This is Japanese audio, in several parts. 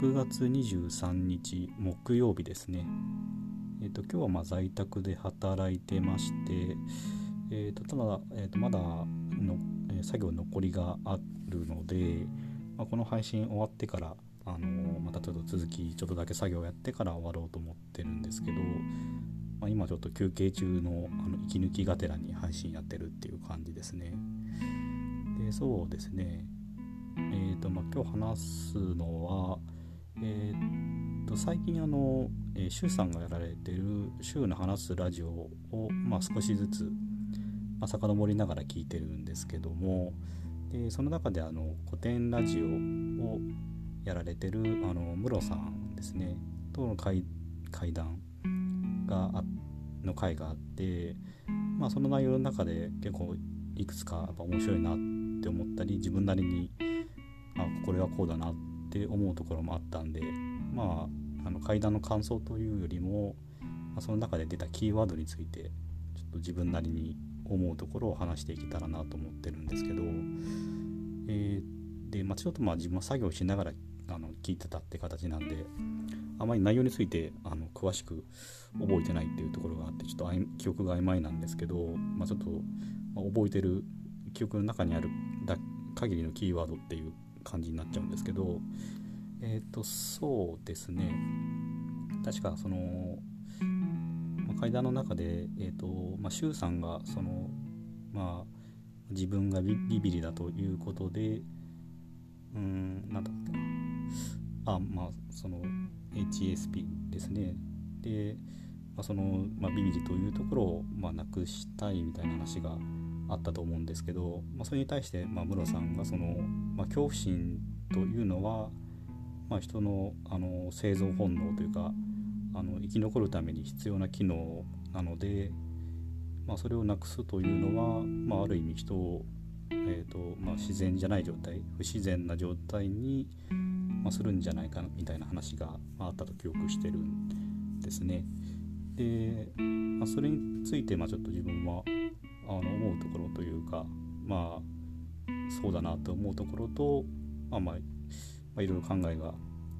6月23日木曜日ですね。えっ、ー、と今日はま在宅で働いてまして、えーと、ただ、えーと、まだの、え作業残りがあるので、まあ、この配信終わってから、あの、またちょっと続きちょっとだけ作業やってから終わろうと思ってるんですけど、まあ、今ちょっと休憩中のあの息抜きがてらに配信やってるっていう感じですね。でそうですねえーとまあ、今日話すのは、えーと、最近あの、えー、シュウさんがやられてる「シュウの話すラジオを」まあ、少しずつ、まあ、遡りながら聞いてるんですけどもでその中であの古典ラジオをやられてるあのムロさんですね。との会会談があの回があって、まあ、その内容の中で結構いくつかやっぱ面白いなって思ったり自分なりにあこれはこうだなってって思うところもあったんでまああの階段の感想というよりも、まあ、その中で出たキーワードについてちょっと自分なりに思うところを話していけたらなと思ってるんですけど、えー、で、まあ、ちょっとまあ自分は作業しながらあの聞いてたって形なんであまり内容についてあの詳しく覚えてないっていうところがあってちょっと記憶が曖昧なんですけど、まあ、ちょっと、覚えてる記憶の中にある限りのキーワードっていう感じになっちゃうんですけどえっ、ー、とそうですね。確かその、まあ、階段の中で、えーとまあ、周さんがそのまあ自分がビビリだということでうんなんだっけな。あまあその HSP ですね。で、まあ、その、まあ、ビビリというところを、まあ、なくしたいみたいな話があったと思うんですけど、まあ、それに対して、まあ、室さんがその、まあ、恐怖心というのは、まあ、人のあの生存本能というかあの生き残るために必要な機能なので、まあ、それをなくすというのは、まあ、ある意味人を、えーとまあ、自然じゃない状態不自然な状態に、まあ、するんじゃないかみたいな話があったと記憶してるんですね。で、まあ、それについてまあちょっと自分はあの思うところというかまあそうだなと思うところと、まあまあ、まあ、いろいろ考えが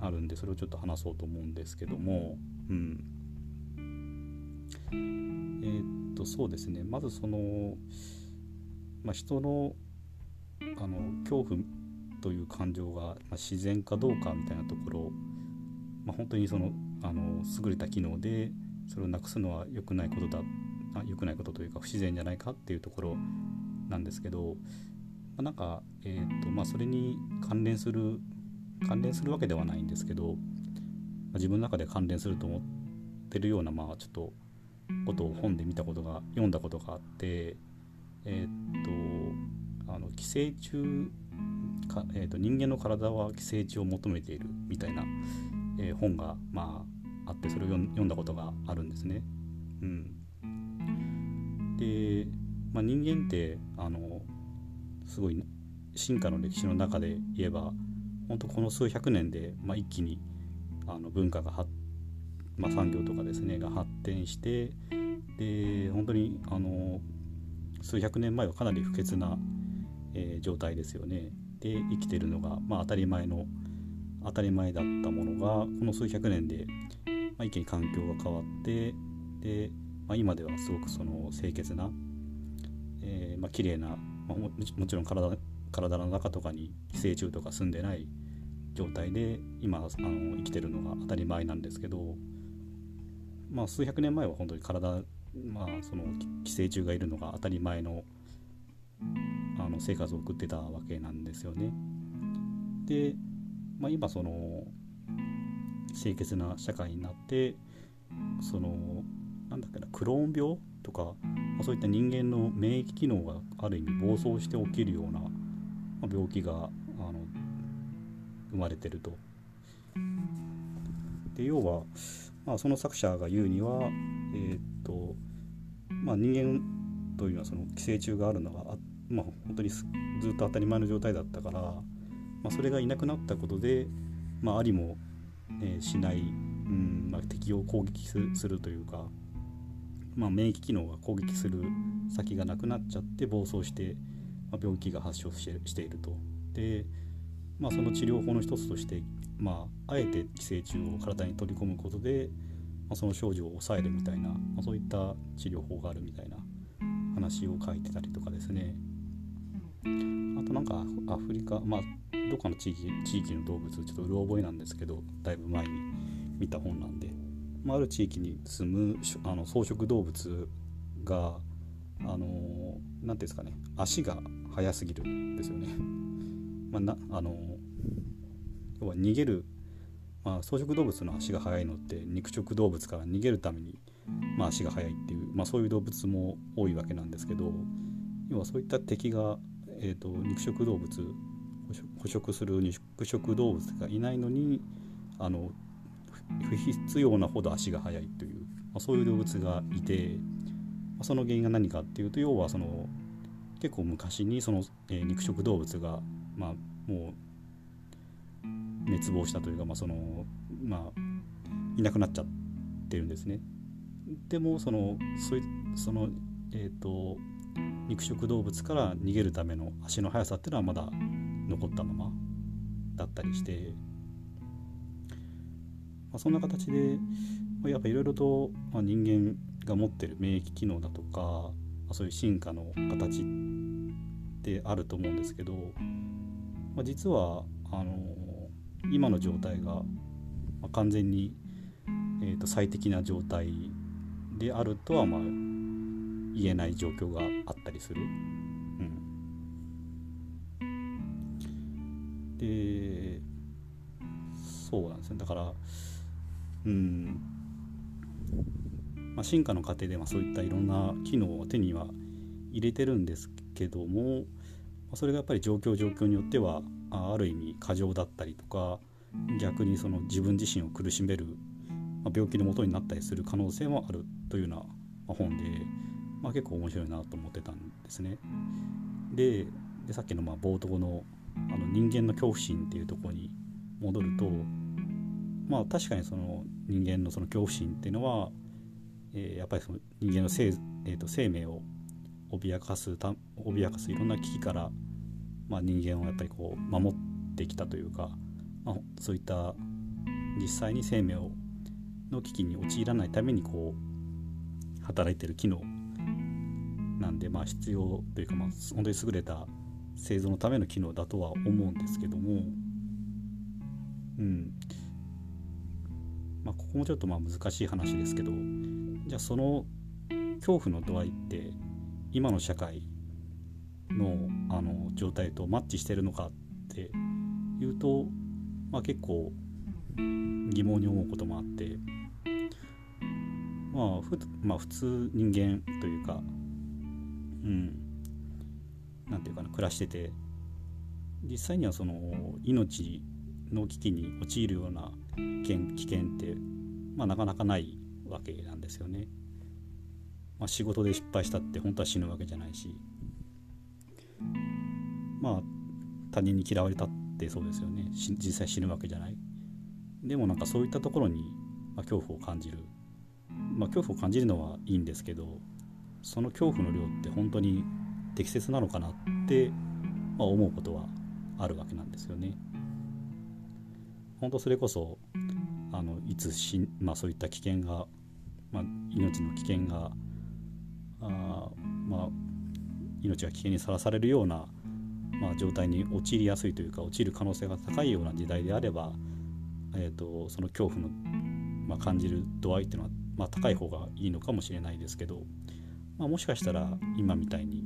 あるんでそれをちょっと話そうと思うんですけども、うん、えー、っとそうですね。まずその、まあ、人のあの恐怖という感情が、まあ、自然かどうかみたいなところ、まあ、本当にそのあの優れた機能でそれをなくすのは良くないことだ良くないことというか不自然じゃないかっていうところなんですけど、まあ、なんか、えーとまあ、それに関連する関連するわけではないんですけど、まあ、自分の中で関連すると思ってるようなまあちょっとことを本で見たことが読んだことがあってえっ、ー、とあの寄生虫か、えーと、人間の体は寄生虫を求めているみたいな、えー、本がまああってそれを読んだことがあるんですね。うん、で、まあ、人間ってあのすごい進化の歴史の中で言えば本当この数百年で、まあ、一気にあの文化が発、まあ、産業とかですねが発展してで本当にあの数百年前はかなり不潔な、えー、状態ですよね。で生きてるのが、まあ、当たり前の当たり前だったものがこの数百年で、まあ、一気に環境が変わってでまあ、今ではすごくその清潔な、えーまあ綺麗な、まあ、ももちろん体体の中とかに寄生虫とか住んでない状態で今あの生きてるのが当たり前なんですけど、まあ、数百年前は本当に体、まあ、その寄生虫がいるのが当たり前のあの生活を送ってたわけなんですよね。で、まあ、今その清潔な社会になってそのなんだっけなクローン病とか、まあ、そういった人間の免疫機能がある意味暴走して起きるような、まあ、病気があの生まれてると。で要は、まあ、その作者が言うには、えー、っとまあ、人間というのはその寄生虫があるのがまあ、本当にずっと当たり前の状態だったから、まあ、それがいなくなったことで、まあ、ありも、えー、しない、うんまあ、敵を攻撃するというか、まあ、免疫機能が攻撃する先がなくなっちゃって暴走して、まあ、病気が発症していると。で、まあ、その治療法の一つとして、まあ、あえて寄生虫を体に取り込むことで、まあ、その症状を抑えるみたいな、まあ、そういった治療法があるみたいな話を書いてたりとかですねあとなんかアフリカまあどっかの地域地域の動物ちょっとうろ覚えなんですけどだいぶ前に見た本なんで、まあ、ある地域に住むあの草食動物があの何て言うんですかね足が速すぎるんですよね。まあ、なあの要は逃げる、まあ、草食動物の足が速いのって肉食動物から逃げるために、まあ、足が速いっていう、まあ、そういう動物も多いわけなんですけど要はそういった敵が、えーと、肉食動物捕食する肉食動物がいないのにあの不必要なほど足が速いという、まあ、そういう動物がいて、まあ、その原因が何かっていうと要はその結構昔にその、えー、肉食動物が、まあ、もう滅亡したというか、まあそのまあ、いなくなっちゃってるんですね。でもそのそいその、えーと、肉食動物から逃げるための足の速さっていうのはまだ残ったままだったりして、まあ、そんな形でやっぱいろいろと、まあ、人間が持ってる免疫機能だとかそういう進化の形ってあると思うんですけど、まあ、実はあの今の状態が、まあ、完全に、えーと、最適な状態であるとはまあ言えない状況があったりする。うん、でそうなんですね。だからうんまあ、進化の過程でまそういったいろんな機能を手には入れてるんですけどもそれがやっぱり状況状況によってはある意味過剰だったりとか逆にその自分自身を苦しめる、ま病気のもとになったりする可能性もあるというような本で、まあ、結構面白いなと思ってたんですね。でさっきのま冒頭のあの人間の恐怖心っていうとこに戻るとまあ確かにその人間のその恐怖心っていうのはえー、やっぱりその人間の生,、えーと、生命を脅かすた脅かすいろんな危機から、まあ、人間をやっぱりこう守ってきたというか、まあ、そういった実際に生命をの危機に陥らないためにこう働いてる機能なんで、まあ、必要というか、まあ、本当に優れた製造のための機能だとは思うんですけども、うん。まあ、ここもちょっとまあ難しい話ですけどじゃあその恐怖の度合いって今の社会のあの状態とマッチしてるのかっていうと、まあ、結構疑問に思うこともあって、まあ、ふまあ普通人間というかうんなんていうかな暮らしてて実際にはその命の危機に陥るような危険って、まあ、なかなかないわけなんですよね。まあ、仕事で失敗したって本当は死ぬわけじゃないしまあ他人に嫌われたってそうですよね実際死ぬわけじゃないでもなんかそういったところに、まあ、恐怖を感じるまあ恐怖を感じるのはいいんですけどその恐怖の量って本当に適切なのかなって、まあ、思うことはあるわけなんですよね。本当それこそのいつし、まあ、そういった危険が、まあ、命の危険があ、まあ、命が危険にさらされるような、まあ、状態に陥りやすいというか陥る可能性が高いような時代であれば、えーと、その恐怖の、まあ、感じる度合いっていうのは、まあ、高い方がいいのかもしれないですけど、まあ、もしかしたら今みたいに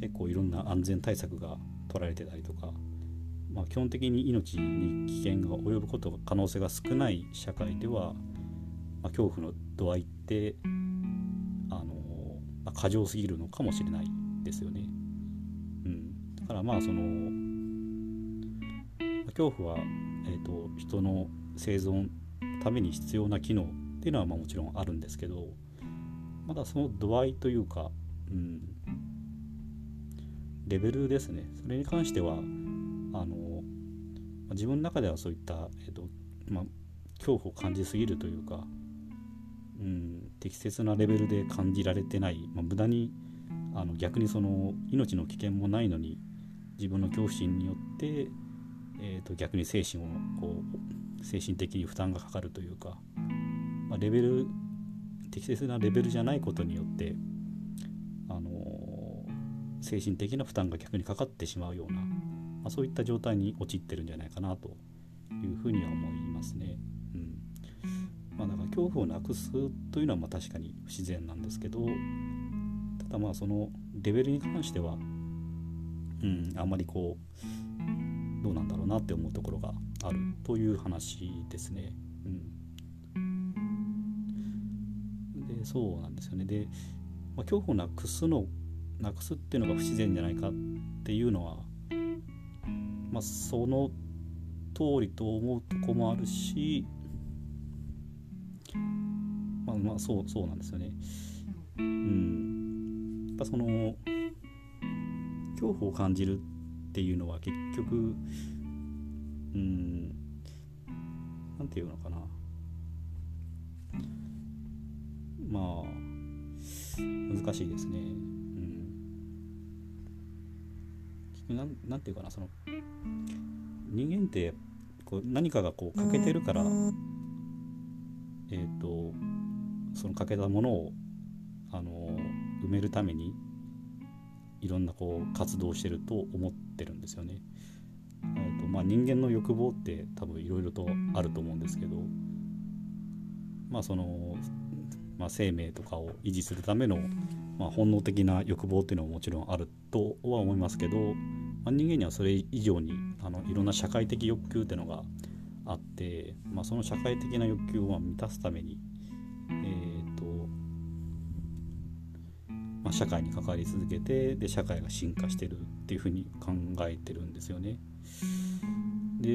結構いろんな安全対策が取られてたりとかまあ、基本的に命に危険が及ぶことが可能性が少ない社会では、まあ、恐怖の度合いってあの、まあ、過剰すぎるのかもしれないですよね。うん、だからまあその恐怖は、えーと、人の生存ために必要な機能っていうのはまあもちろんあるんですけどまだその度合いというか、うん、レベルですねそれに関してはあの自分の中ではそういった、えーとまあ、恐怖を感じすぎるというか、うん、適切なレベルで感じられてない、まあ、無駄にあの逆にその命の危険もないのに自分の恐怖心によって、えーと、逆に精神をこう精神的に負担がかかるというか、まあ、レベル適切なレベルじゃないことによってあの精神的な負担が逆にかかってしまうような、まあ、そういった状態に陥ってるんじゃないかなというふうには思いますね。うんまあ、だから恐怖をなくすというのはまあ確かに不自然なんですけどただまあそのレベルに関しては、うん、あんまりこうどうなんだろうなって思うところがあるという話ですね。うん、でそうなんですよね。で、まあ、恐怖をなくすのなくすっていうのが不自然じゃないかっていうのは、まあ、その通りと思うとこもあるし、まあ、まあそうそうなんですよね。うん、やっぱその恐怖を感じるっていうのは結局うん。なんていうのかな。まあ難しいですね。うんなんなんていうかなその人間ってこう何かがこう欠けてるからえっ、ー、とその欠けたものをあの埋めるためにいろんなこう活動してると思ってるんですよね。とまあ、人間の欲望って多分いろいろとあると思うんですけど、まあそのまあ、生命とかを維持するための、まあ、本能的な欲望っていうのはもちろんあるとは思いますけど、まあ、人間にはそれ以上にあのいろんな社会的欲求っていうのがあって、まあ、その社会的な欲求を満たすために、えーとまあ、社会に関わり続けてで社会が進化してるっていうふうに考えてるんですよね。で、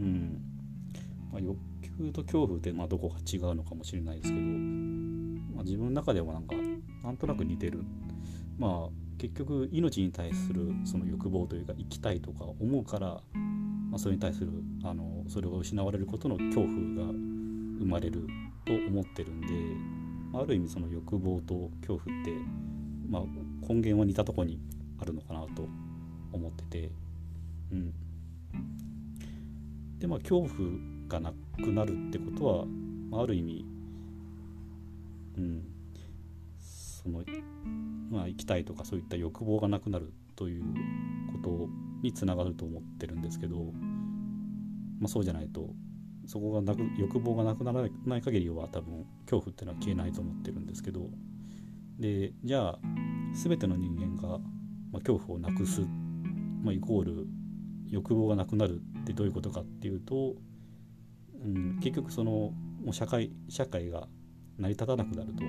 うん。まあ、欲求と恐怖ってまあどこか違うのかもしれないですけど、まあ、自分の中ではなんかなんとなく似てる。まあ結局命に対するその欲望というか生きたいとか思うから、まあ、それに対するあのそれが失われることの恐怖が生まれると思ってるんである意味その欲望と恐怖って、まあ、根源は似たとこにあるのかなと思ってて、うん、でまあ恐怖がなくなるってことは、まあ、る意味、うん、その、まあ、生きたいとかそういった欲望がなくなるということにつながると思ってるんですけど、まあ、そうじゃないとそこがなく欲望がなくならない限りは多分恐怖っていうのは消えないと思ってるんですけどでじゃあ全ての人間が、ま、恐怖をなくす、まあ、イコール欲望がなくなるってどういうことかっていうと、うん、結局そのもう社会社会が成り立たなくなると、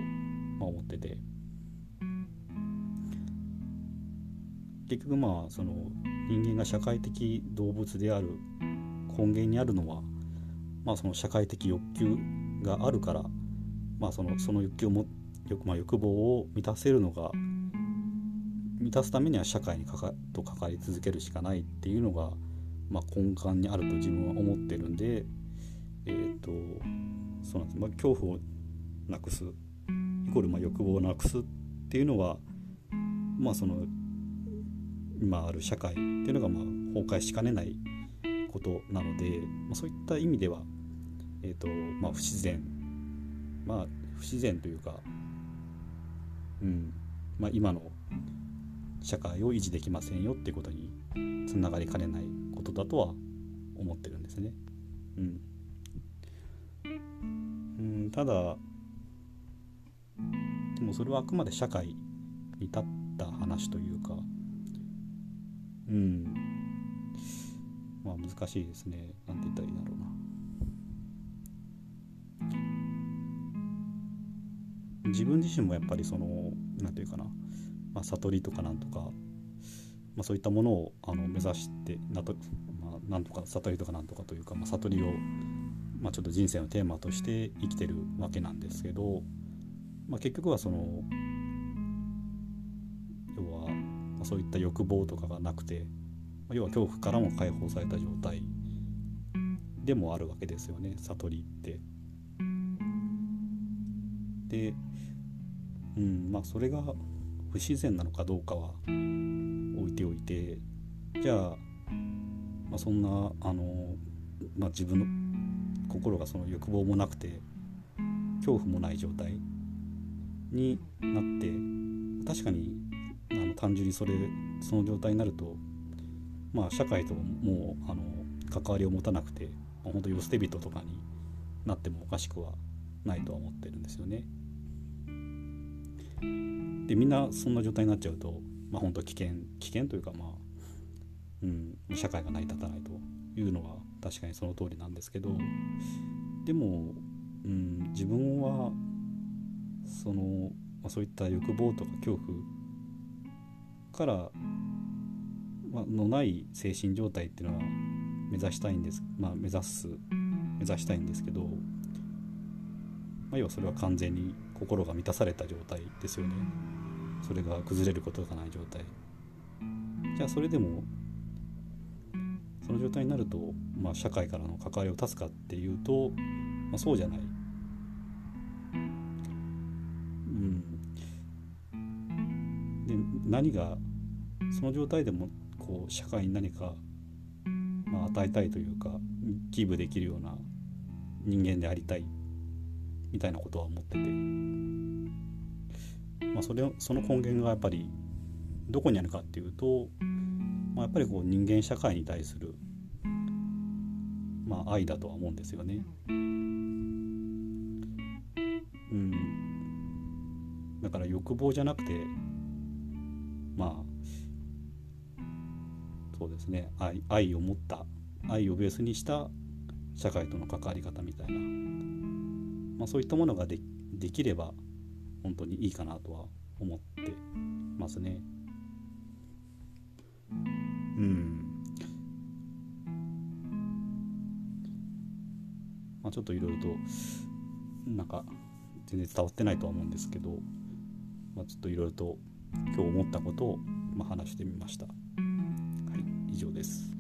まあ、思ってて。結局まあその人間が社会的動物である根源にあるのは、まあ、その社会的欲求があるから、まあ、そのその欲求も欲,、まあ、欲望を満たせるのが満たすためには社会にかかと関わり続けるしかないっていうのが、まあ、根幹にあると自分は思ってるんで、えーとそうなんですまあ、恐怖をなくすイコールまあ欲望をなくすっていうのは、まあ、その今ある社会っていうのがまあ崩壊しかねないことなので、まあ、そういった意味では、えーとまあ、不自然まあ不自然というか、うんまあ、今の社会を維持できませんよっていうことにつながりかねないことだとは思ってるんですね。うんただでもそれはあくまで社会に立った話というかうん。まあ難しいですね。なんて言ったらいいんだろうな。自分自身もやっぱりその何て言うかな。まあ、悟りとかなんとか、まあ、そういったものをあの目指してなと、まあ、なんとか悟りとかなんとかというか、まあ、悟りを、まあ、ちょっと人生のテーマとして生きてるわけなんですけど、まあ、結局はその要は、そういった欲望とかがなくて、まあ、要は恐怖からも解放された状態でもあるわけですよね悟りって。でうんまあそれが不自然なのかどうかは置いておいてじゃあ、まあ、そんなあのまあ、自分の心がその欲望もなくて恐怖もない状態になって確かにあの単純にそれその状態になるとまあ社会ともうあの関わりを持たなくて、まあ、本当に捨て人とかになってもおかしくはないとは思ってるんですよね。でみんなそんな状態になっちゃうと、まあ、本当危険危険というかまあ、うん、社会が成り立たないというのは確かにその通りなんですけどでも、うん、自分はその、まあ、そういった欲望とか恐怖から、まあのない精神状態っていうのは目指したいんです、まあ、目指す目指したいんですけど、まあ、要はそれは完全に心が満たされた状態ですよね。それが崩れることがない状態。じゃあそれでもその状態になると、まあ、社会からの関わりを断つかっていうと、まあ、そうじゃない。うん、で何がその状態でもこう社会に何か、まあ、与えたいというか寄付できるような人間でありたいみたいなことは思ってて、まあ、それその根源がやっぱりどこにあるかっていうとまあ、やっぱりこう人間社会に対する、まあ、愛だとは思うんですよね。うん、だから欲望じゃなくてまあそうですね愛愛を持った愛をベースにした社会との関わり方みたいな、まあ、そういったものがでできれば本当にいいかなとは思ってますね。うんまあちょっといろいろとなんか全然伝わってないとは思うんですけど、まあ、ちょっといろいろと今日思ったことをまあ話してみました。はい以上です。